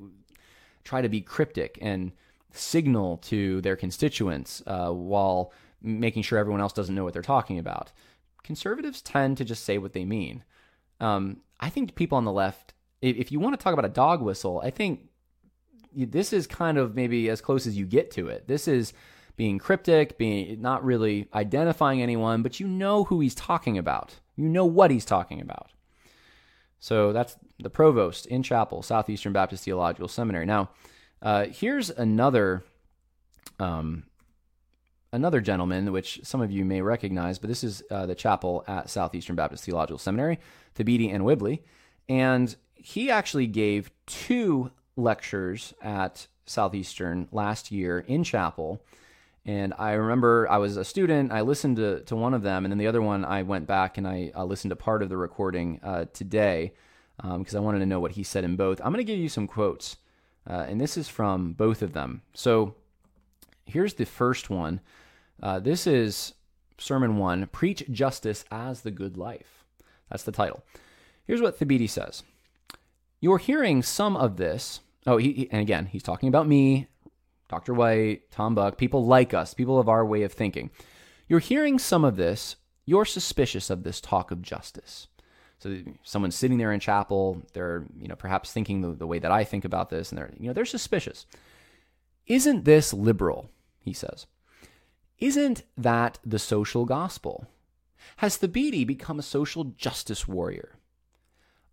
[SPEAKER 1] try to be cryptic and signal to their constituents uh, while making sure everyone else doesn't know what they're talking about. Conservatives tend to just say what they mean. Um, I think people on the left, if, you want to talk about a dog whistle, I think this is kind of maybe as close as you get to it. This is being cryptic, being not really identifying anyone, but you know who he's talking about. You know what he's talking about. So that's the provost in Chapel, Southeastern Baptist Theological Seminary. Now, uh, here's another um, another gentleman, which some of you may recognize, but this is uh, the chapel at Southeastern Baptist Theological Seminary, Thabiti Anyabwile. And he actually gave two lectures at Southeastern last year in chapel. And I remember I was a student, I listened to, to one of them, and then the other one I went back and I listened to part of the recording uh, today because um, I wanted to know what he said in both. I'm going to give you some quotes, uh, and this is from both of them. So here's the first one. Uh, this is Sermon 1 Preach Justice as the Good Life. That's the title. Here's what Thabiti says You're hearing some of this. Oh, he, and again, he's talking about me, Dr. White, Tom Buck, people like us, people of our way of thinking. You're hearing some of this you're suspicious of this talk of justice. So someone's sitting there in chapel, they're, you know, perhaps thinking the, the way that I think about this, and they're, you know, they're suspicious. Isn't this liberal? He says. Isn't that the social gospel? Has Thabiti become a social justice warrior?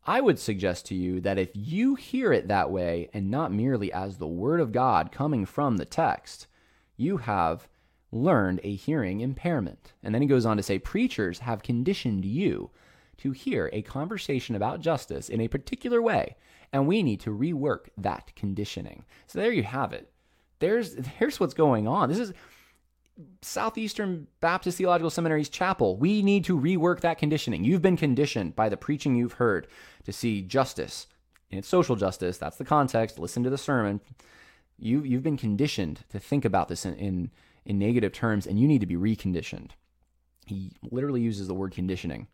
[SPEAKER 1] I would suggest to you that if you hear it that way and not merely as the Word of God coming from the text, you have learned a hearing impairment. And then he goes on to say, Preachers have conditioned you to hear a conversation about justice in a particular way, and we need to rework that conditioning. So there you have it. There's, [laughs] there's what's going on. This is Southeastern Baptist Theological Seminary's chapel. We need to rework that conditioning. You've been conditioned by the preaching you've heard to see justice and it's social justice. That's the context. Listen to the sermon. You you've been conditioned to think about this in, in in negative terms, and you need to be reconditioned. He literally uses the word conditioning.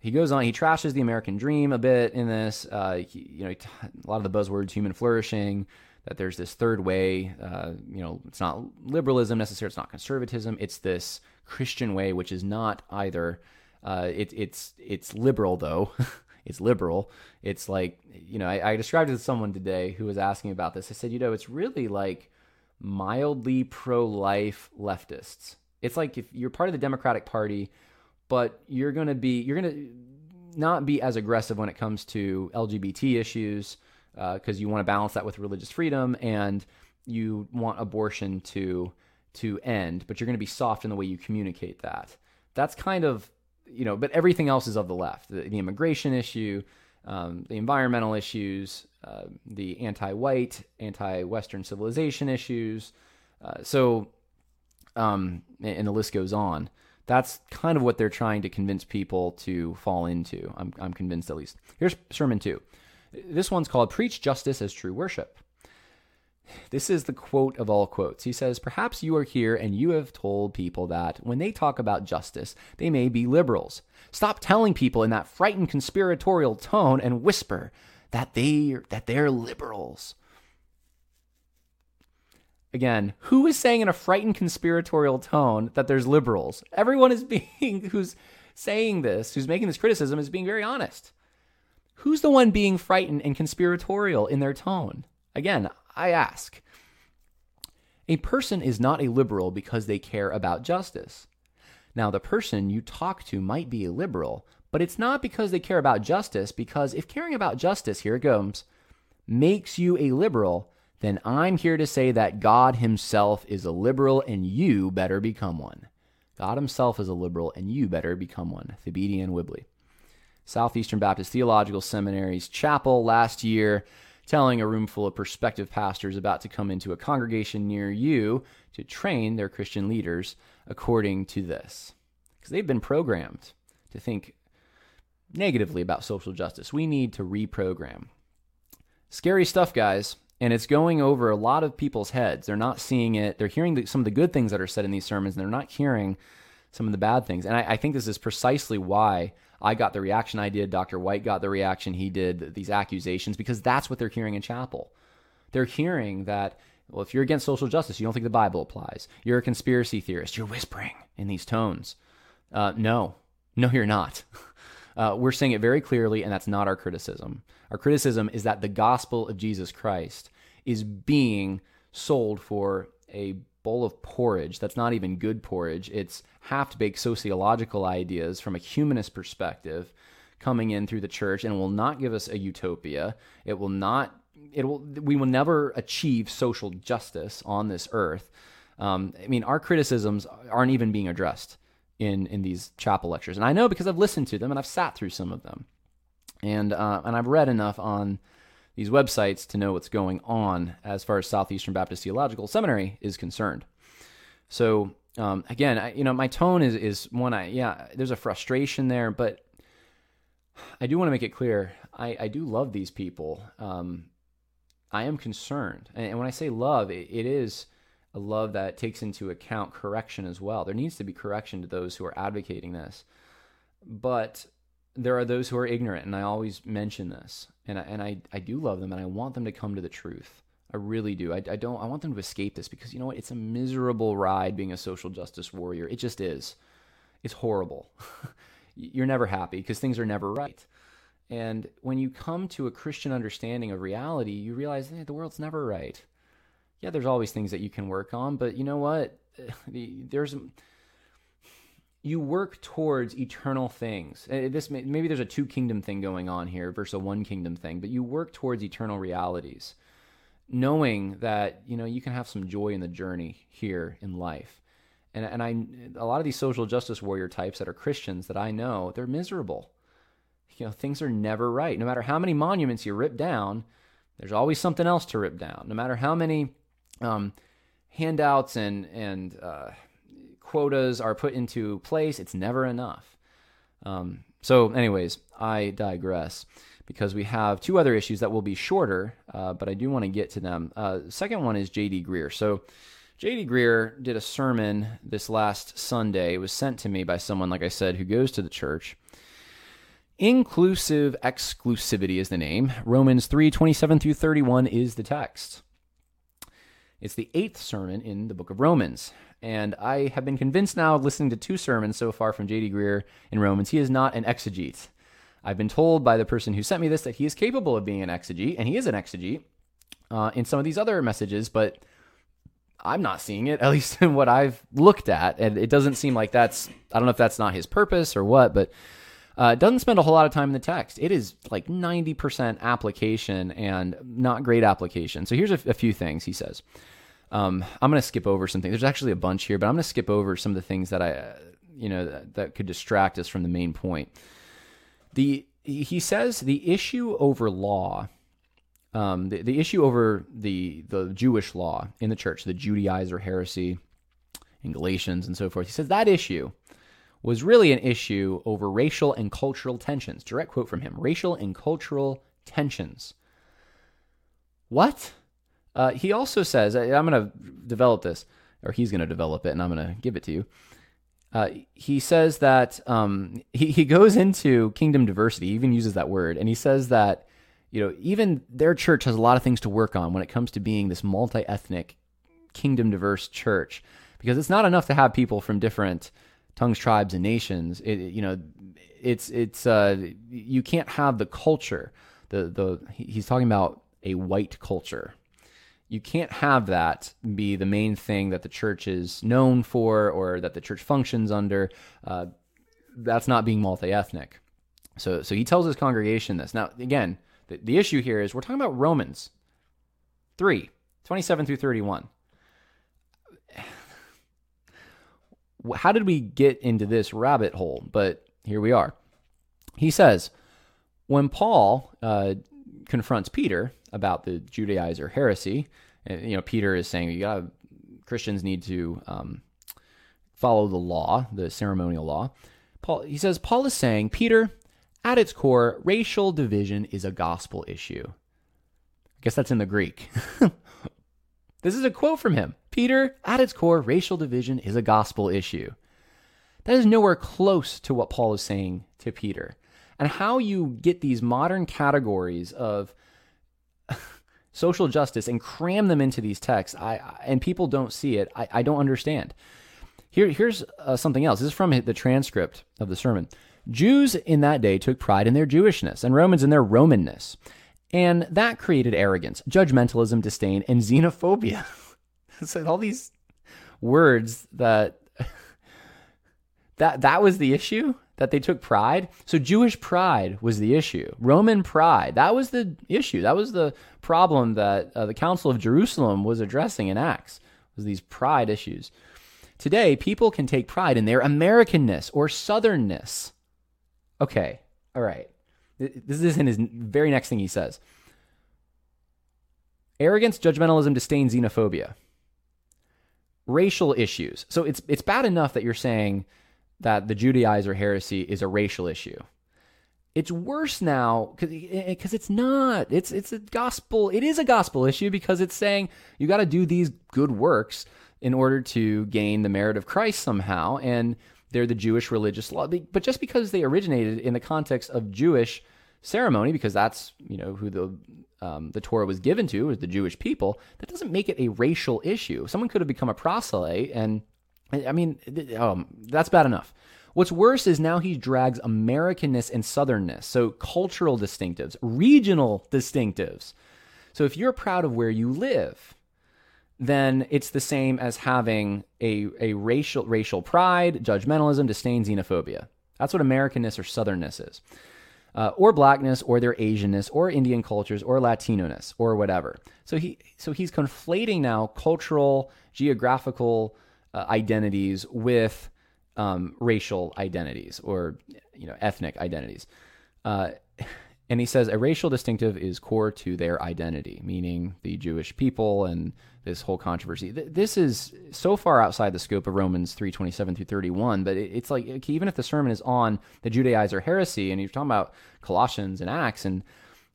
[SPEAKER 1] He goes on. He trashes the American dream a bit in this. Uh, he, you know, a lot of the buzzwords: human flourishing, that there's this third way. Uh, you know, it's not liberalism necessarily. It's not conservatism. It's this Christian way, which is not either. Uh, it, it's it's liberal though. [laughs] it's liberal. It's like you know, I, I described it to someone today who was asking about this. I said, you know, it's really like mildly pro-life leftists. It's like if you're part of the Democratic Party, but you're to be you're to not be as aggressive when it comes to LGBT issues because uh, you want to balance that with religious freedom and you want abortion to to end, but you're going to be soft in the way you communicate that. That's kind of you know, but everything else is of the left. The, the immigration issue, um, the environmental issues, uh, the anti-white, anti-Western civilization issues. Uh, so, um, and the list goes on. That's kind of what they're trying to convince people to fall into. I'm, I'm convinced at least. Here's sermon two. This one's called Preach Justice as True Worship. This is the quote of all quotes. He says, Perhaps you are here and you have told people that when they talk about justice, they may be liberals. Stop telling people in that frightened conspiratorial tone and whisper that they that they're liberals. Again, who is saying in a frightened conspiratorial tone that there's liberals? Everyone is [laughs] being who's saying this, who's making this criticism is being very honest. Who's the one being frightened and conspiratorial in their tone? Again, I ask. A person is not a liberal because they care about justice. Now, the person you talk to might be a liberal, but it's not because they care about justice, because if caring about justice, here it comes, makes you a liberal, then I'm here to say that God Himself is a liberal and you better become one. God Himself is a liberal and you better become one. Thabiti Anyabwile. Southeastern Baptist Theological Seminary's chapel last year telling a room full of prospective pastors about to come into a congregation near you to train their Christian leaders according to this. Because they've been programmed to think negatively about social justice. We need to reprogram. Scary stuff, guys. And it's going over a lot of people's heads. They're not seeing it. They're hearing the, some of the good things that are said in these sermons, and they're not hearing some of the bad things. And I, I think this is precisely why I got the reaction I did. Dr. White got the reaction he did, these accusations, because that's what they're hearing in chapel. They're hearing that, well, if you're against social justice, you don't think the Bible applies. You're a conspiracy theorist. You're whispering in these tones. Uh, no, no, you're not. [laughs] Uh, we're saying it very clearly, and that's not our criticism. Our criticism is that the gospel of Jesus Christ is being sold for a bowl of porridge that's not even good porridge. It's half baked sociological ideas from a humanist perspective coming in through the church and will not give us a utopia. It will not it will we will never achieve social justice on this earth. Um, I mean, our criticisms aren't even being addressed in in these chapel lectures, and I know because I've listened to them and I've sat through some of them, and uh, and I've read enough on these websites to know what's going on as far as Southeastern Baptist Theological Seminary is concerned. So um, again, I, you know, my tone is is one. I yeah, there's a frustration there, but I do want to make it clear. I, I do love these people. Um, I am concerned, and, and when I say love, it, it is a love that takes into account correction as well. There needs to be correction to those who are advocating this, but there are those who are ignorant, and I always mention this, and I, and I, I do love them, and I want them to come to the truth. I really do. I, I don't. I want them to escape this because you know what? It's a miserable ride being a social justice warrior. It just is. it's horrible. [laughs] You're never happy because things are never right. And when you come to a Christian understanding of reality, you realize hey, the world's never right. Yeah, there's always things that you can work on, but you know what? [laughs] There's you work towards eternal things. Uh, this maybe there's a two kingdom thing going on here versus a one kingdom thing, but you work towards eternal realities, knowing that you know you can have some joy in the journey here in life. And and I a lot of these social justice warrior types that are Christians that I know, they're miserable. You know, things are never right. No matter how many monuments you rip down, there's always something else to rip down. No matter how many um, handouts and and uh, quotas are put into place, it's never enough. Um, so, anyways, I digress because we have two other issues that will be shorter, uh, but I do want to get to them. Uh, second one is J.D. Greear. So, J.D. Greear did a sermon this last Sunday. It was sent to me by someone, like I said, who goes to the church. Inclusive exclusivity is the name. Romans 3 27 through 31 is the text. It's the eighth sermon in the book of Romans. And I have been convinced now, listening to two sermons so far from J.D. Greear in Romans, he is not an exegete. I've been told by the person who sent me this that he is capable of being an exegete, and he is an exegete uh, in some of these other messages, but I'm not seeing it, [laughs] at least in what I've looked at. And it doesn't seem like that's, I don't know if that's not his purpose or what, but uh, it doesn't spend a whole lot of time in the text. It is like 90% application and not great application. So here's a, a few things he says. Um, I'm going to skip over something. There's actually a bunch here, but I'm going to skip over some of the things that I, uh, you know, that, that could distract us from the main point. The he says the issue over law, um, the, the issue over the the Jewish law in the church, the Judaizer heresy, in Galatians and so forth. He says that issue was really an issue over racial and cultural tensions. Direct quote from him: racial and cultural tensions. What? Uh, he also says, I'm going to develop this, or he's going to develop it, and I'm going to give it to you. Uh, he says that um, he, he goes into kingdom diversity, even uses that word, and he says that you know even their church has a lot of things to work on when it comes to being this multi-ethnic, kingdom diverse church, because it's not enough to have people from different tongues, tribes, and nations. It, you know, it's it's uh, you can't have the culture. The the he's talking about a white culture, you can't have that be the main thing that the church is known for or that the church functions under. Uh, that's not being multi ethnic. So, so he tells his congregation this. Now, again, the, the issue here is we're talking about Romans 3 27 through 31. How did we get into this rabbit hole? But here we are. He says, when Paul uh, confronts Peter about the Judaizer heresy, And, you know, Peter is saying you got Christians need to um, follow the law, the ceremonial law. Paul he says Paul is saying Peter, at its core, racial division is a gospel issue. I guess that's in the Greek. [laughs] this is a quote from him. Peter, at its core, racial division is a gospel issue. That is nowhere close to what Paul is saying to Peter. And how you get these modern categories of social justice and cram them into these texts, I, and people don't see it, I, I don't understand. Here, here's uh, something else. This is from the transcript of the sermon. Jews in that day took pride in their Jewishness, and Romans in their Romanness. And that created arrogance, judgmentalism, disdain, and xenophobia. [laughs] so all these words that [laughs] that that was the issue that they took pride. So Jewish pride was the issue. Roman pride, that was the issue. That was the problem that uh, the Council of Jerusalem was addressing in Acts. Was these pride issues. Today, people can take pride in their Americanness or southernness. Okay. All right. This is in his very next thing he says. Arrogance, judgmentalism, disdain, xenophobia. Racial issues. So it's it's bad enough that you're saying that the Judaizer heresy is a racial issue. It's worse now because it's not. It's it's a gospel. It is a gospel issue because it's saying you got to do these good works in order to gain the merit of Christ somehow, and they're the Jewish religious law. But just because they originated in the context of Jewish ceremony, because that's you know who the um, the Torah was given to, was the Jewish people, that doesn't make it a racial issue. Someone could have become a proselyte and I mean, um, that's bad enough. What's worse is now he drags Americanness and Southernness, so cultural distinctives, regional distinctives. So if you're proud of where you live, then it's the same as having a, a racial racial pride, judgmentalism, disdain, xenophobia. That's what Americanness or Southernness is. Uh, or blackness, or their Asianness, or Indian cultures, or Latino-ness, or whatever. So he so he's conflating now cultural, geographical uh, identities with um, racial identities or you know ethnic identities. Uh, and he says a racial distinctive is core to their identity, meaning the Jewish people and this whole controversy. This is so far outside the scope of Romans 3:27 through 31, but it's like even if the sermon is on the Judaizer heresy and you're talking about Colossians and Acts and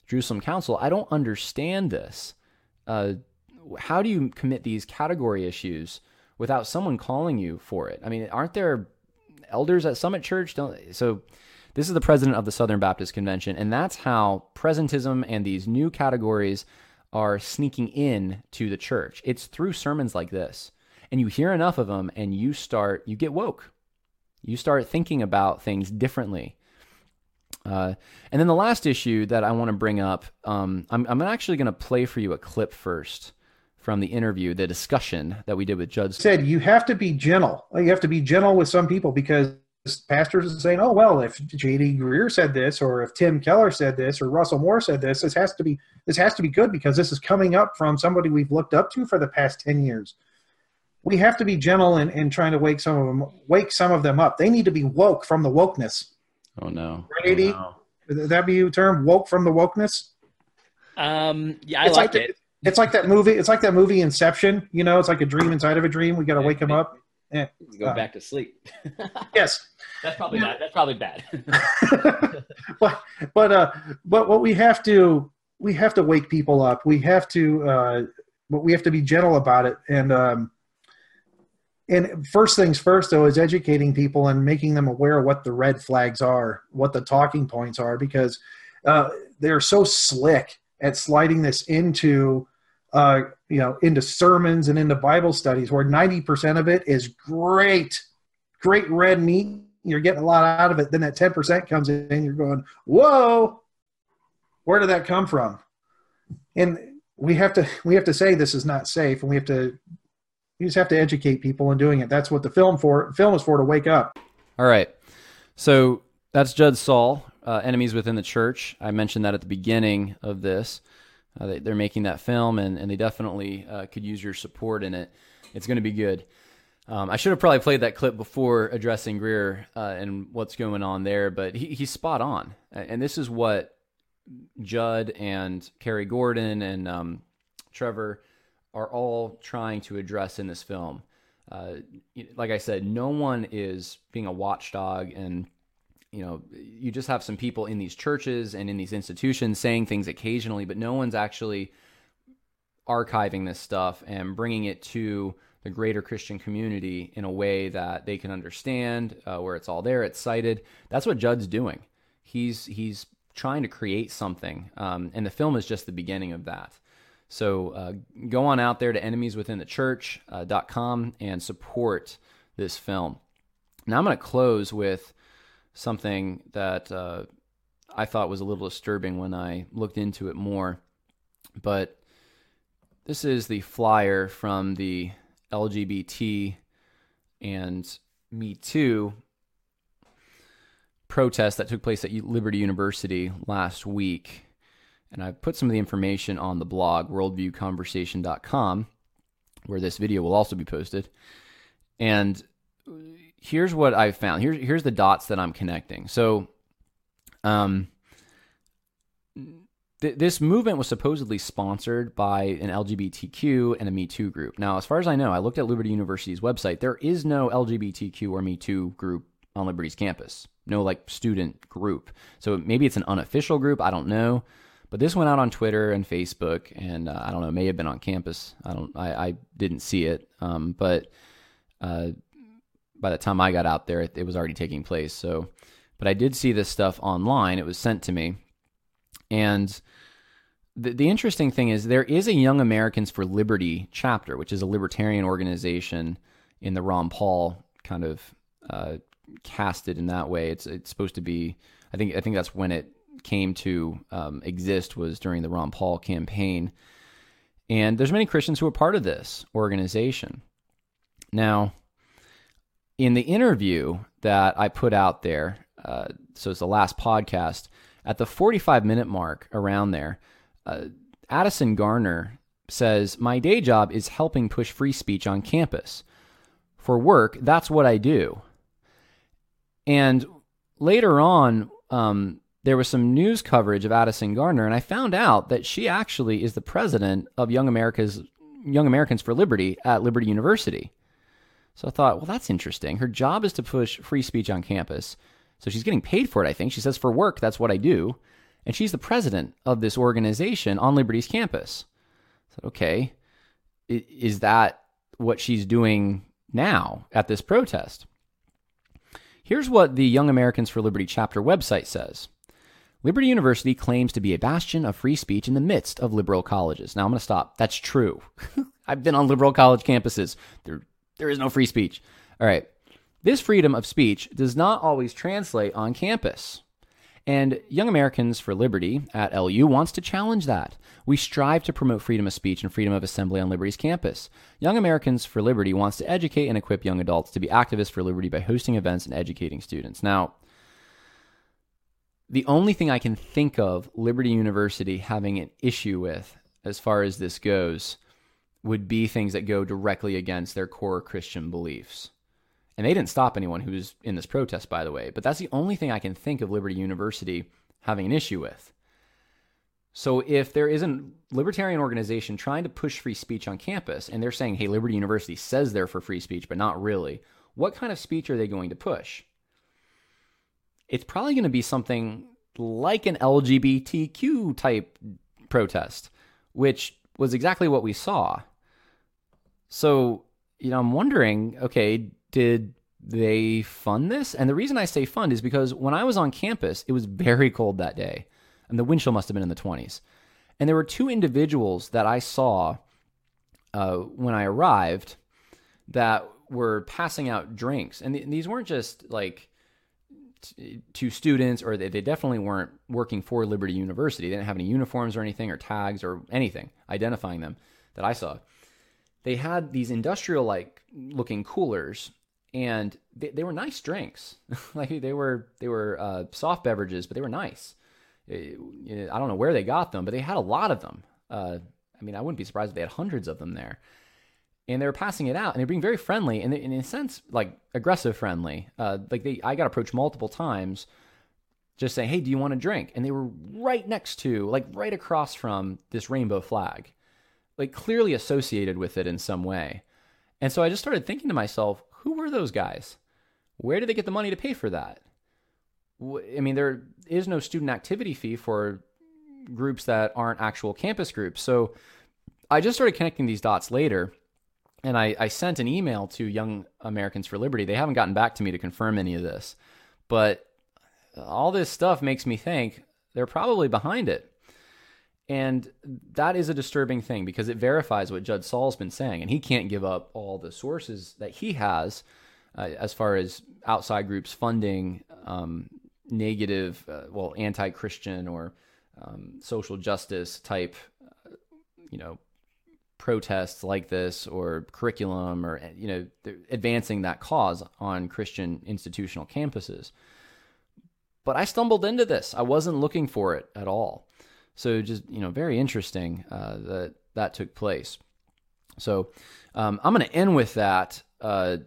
[SPEAKER 1] Jerusalem Council, I don't understand this. Uh, how do you commit these category issues without someone calling you for it? I mean, aren't there elders at Summit Church? Don't so. This is the president of the Southern Baptist Convention, and that's how presentism and these new categories are sneaking in to the church. It's through sermons like this. And you hear enough of them and you start, you get woke. You start thinking about things differently. Uh, and then the last issue that I want to bring up, um, I'm, I'm actually going to play for you a clip first from the interview, the discussion that we did with Judge.
[SPEAKER 2] Said you have to be gentle. You have to be gentle with some people because pastors are saying, "Oh well, if J.D. Greear said this, or if Tim Keller said this, or Russell Moore said this, this has to be this has to be good because this is coming up from somebody we've looked up to for the past ten years." We have to be gentle in, in trying to wake some of them wake some of them up. They need to be woke from the wokeness.
[SPEAKER 1] Oh no,
[SPEAKER 2] right,
[SPEAKER 1] oh,
[SPEAKER 2] no. Would that be a term? Woke from the wokeness.
[SPEAKER 3] Um, yeah, I it's like, like it.
[SPEAKER 2] It's like that movie. It's like that movie Inception. You know, it's like a dream inside of a dream. We got to wake them up.
[SPEAKER 3] Yeah. Go uh, back to sleep. [laughs]
[SPEAKER 2] yes.
[SPEAKER 3] That's probably yeah. That's probably bad. [laughs]
[SPEAKER 2] but but uh but what we have to we have to wake people up. We have to uh but we have to be gentle about it and um and first things first though is educating people and making them aware of what the red flags are, what the talking points are because uh they're so slick at sliding this into uh, you know, into sermons and into Bible studies, where 90% of it is great, great red meat. You're getting a lot out of it. Then that 10% comes in, you're going, whoa, where did that come from? And we have to we have to say this is not safe, and we have to you just have to educate people in doing it. That's what the film for film is for to wake up.
[SPEAKER 1] All right, so that's Judd Saul, uh, enemies within the church. I mentioned that at the beginning of this. Uh, they, are making that film, and, and they definitely uh, could use your support in it. It's going to be good. Um, I should have probably played that clip before addressing Greear uh, and what's going on there, but he, he's spot on. And this is what Judd and Kerry Gordon and um, Trevor are all trying to address in this film. Uh, like I said, no one is being a watchdog and you know, you just have some people in these churches and in these institutions saying things occasionally, but no one's actually archiving this stuff and bringing it to the greater Christian community in a way that they can understand, uh, where it's all there, it's cited. That's what Judd's doing. He's he's trying to create something, um, and the film is just the beginning of that. So uh, go on out there to enemieswithinthechurch.com uh, and support this film. Now I'm going to close with something that uh, I thought was a little disturbing when I looked into it more. But this is the flyer from the LGBT and Me Too protest that took place at Liberty University last week. And I put some of the information on the blog, worldviewconversation.com, where this video will also be posted. And here's what I found. Here's here's the dots that I'm connecting. So, um, th- this movement was supposedly sponsored by an LGBTQ and a Me Too group. Now, as far as I know, I looked at Liberty University's website. There is no LGBTQ or Me Too group on Liberty's campus. No like student group. So maybe it's an unofficial group. I don't know. But this went out on Twitter and Facebook, and uh, I don't know. May have been on campus. I don't. I, I didn't see it. Um, but uh, by the time I got out there, it, it was already taking place. So, but I did see this stuff online. It was sent to me, and the, the interesting thing is there is a Young Americans for Liberty chapter, which is a libertarian organization in the Ron Paul kind of uh, casted in that way. It's it's supposed to be. I think I think that's when it came to um, exist was during the Ron Paul campaign, and there's many Christians who are part of this organization. Now, in the interview that I put out there, uh, so it's the last podcast at the 45 minute mark around there. Uh, Addison Garner says, My day job is helping push free speech on campus. For work, that's what I do. And later on, um, there was some news coverage of Addison Garner, and I found out that she actually is the president of Young America's Young Americans for Liberty at Liberty University. So I thought, well, that's interesting. Her job is to push free speech on campus. So she's getting paid for it, I think. She says, for work, that's what I do. And she's the president of this organization on Liberty's campus. I said, okay, is that what she's doing now at this protest? Here's what the Young Americans for Liberty chapter website says. Liberty University claims to be a bastion of free speech in the midst of liberal colleges. Now I'm going to stop. That's true. [laughs] I've been on liberal college campuses. There, there is no free speech. All right. This freedom of speech does not always translate on campus. And Young Americans for Liberty at LU wants to challenge that. We strive to promote freedom of speech and freedom of assembly on Liberty's campus. Young Americans for Liberty wants to educate and equip young adults to be activists for liberty by hosting events and educating students. Now, the only thing I can think of Liberty University having an issue with as far as this goes would be things that go directly against their core Christian beliefs. And they didn't stop anyone who was in this protest, by the way. But that's the only thing I can think of Liberty University having an issue with. So if there is a libertarian organization trying to push free speech on campus and they're saying, hey, Liberty University says they're for free speech, but not really, what kind of speech are they going to push? It's probably going to be something like an LGBTQ type protest, which was exactly what we saw. So, you know, I'm wondering okay, did they fund this? And the reason I say fund is because when I was on campus, it was very cold that day, and the wind chill must have been in the 20s. And there were two individuals that I saw uh, when I arrived that were passing out drinks. And th- these weren't just like t- students, or they, they definitely weren't working for Liberty University. They didn't have any uniforms or anything, or tags or anything identifying them that I saw. They had these industrial like looking coolers and they, they were nice drinks. [laughs] like they were they were uh, soft beverages, but they were nice. I don't know where they got them, but they had a lot of them. Uh, I mean, I wouldn't be surprised if they had hundreds of them there. And they were passing it out, and they're being very friendly, and in a sense, like aggressive friendly. Uh, like they, I got approached multiple times, just saying, "Hey, do you want a drink?" And they were right next to, like right across from this rainbow flag, like clearly associated with it in some way. And so I just started thinking to myself, who were those guys? Where did they get the money to pay for that? I mean, there is no student activity fee for groups that aren't actual campus groups. So I just started connecting these dots later. And I, I sent an email to Young Americans for Liberty. They haven't gotten back to me to confirm any of this. But all this stuff makes me think they're probably behind it. And that is a disturbing thing because it verifies what Judd Saul's been saying. And he can't give up all the sources that he has uh, as far as outside groups funding um, negative, uh, well, anti Christian or um, social justice type, uh, you know, protests like this or curriculum or, you know, advancing that cause on Christian institutional campuses. But I stumbled into this. I wasn't looking for it at all. So just you know, very interesting uh, that that took place. So um, I'm going to end with that. Uh,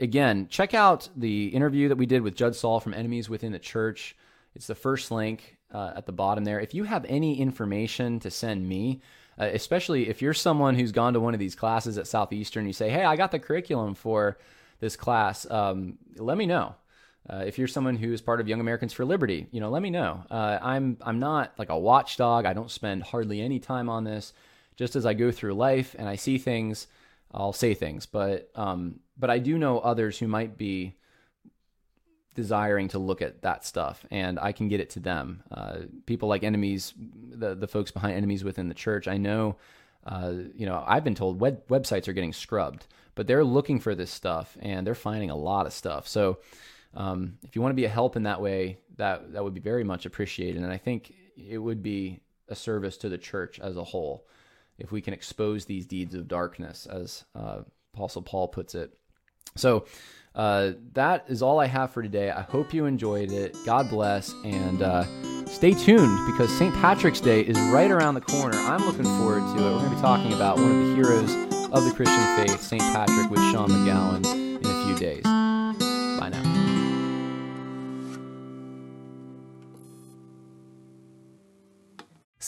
[SPEAKER 1] again, check out the interview that we did with Judd Saul from Enemies Within the Church. It's the first link uh, at the bottom there. If you have any information to send me, uh, especially if you're someone who's gone to one of these classes at Southeastern, you say, "Hey, I got the curriculum for this class." Um, let me know. Uh, if you're someone who is part of Young Americans for Liberty, you know, let me know. Uh, I'm I'm not like a watchdog. I don't spend hardly any time on this. Just as I go through life and I see things, I'll say things. But um, but I do know others who might be desiring to look at that stuff, and I can get it to them. Uh, people like enemies, the the folks behind enemies within the church. I know. Uh, you know, I've been told web- websites are getting scrubbed, but they're looking for this stuff and they're finding a lot of stuff. So, um, if you want to be a help in that way, that that would be very much appreciated. And I think it would be a service to the church as a whole if we can expose these deeds of darkness, as uh, Apostle Paul puts it. So uh, that is all I have for today. I hope you enjoyed it. God bless, and uh, stay tuned because St. Patrick's Day is right around the corner. I'm looking forward to it. We're going to be talking about one of the heroes of the Christian faith, St. Patrick, with Sean McGowan in a few days.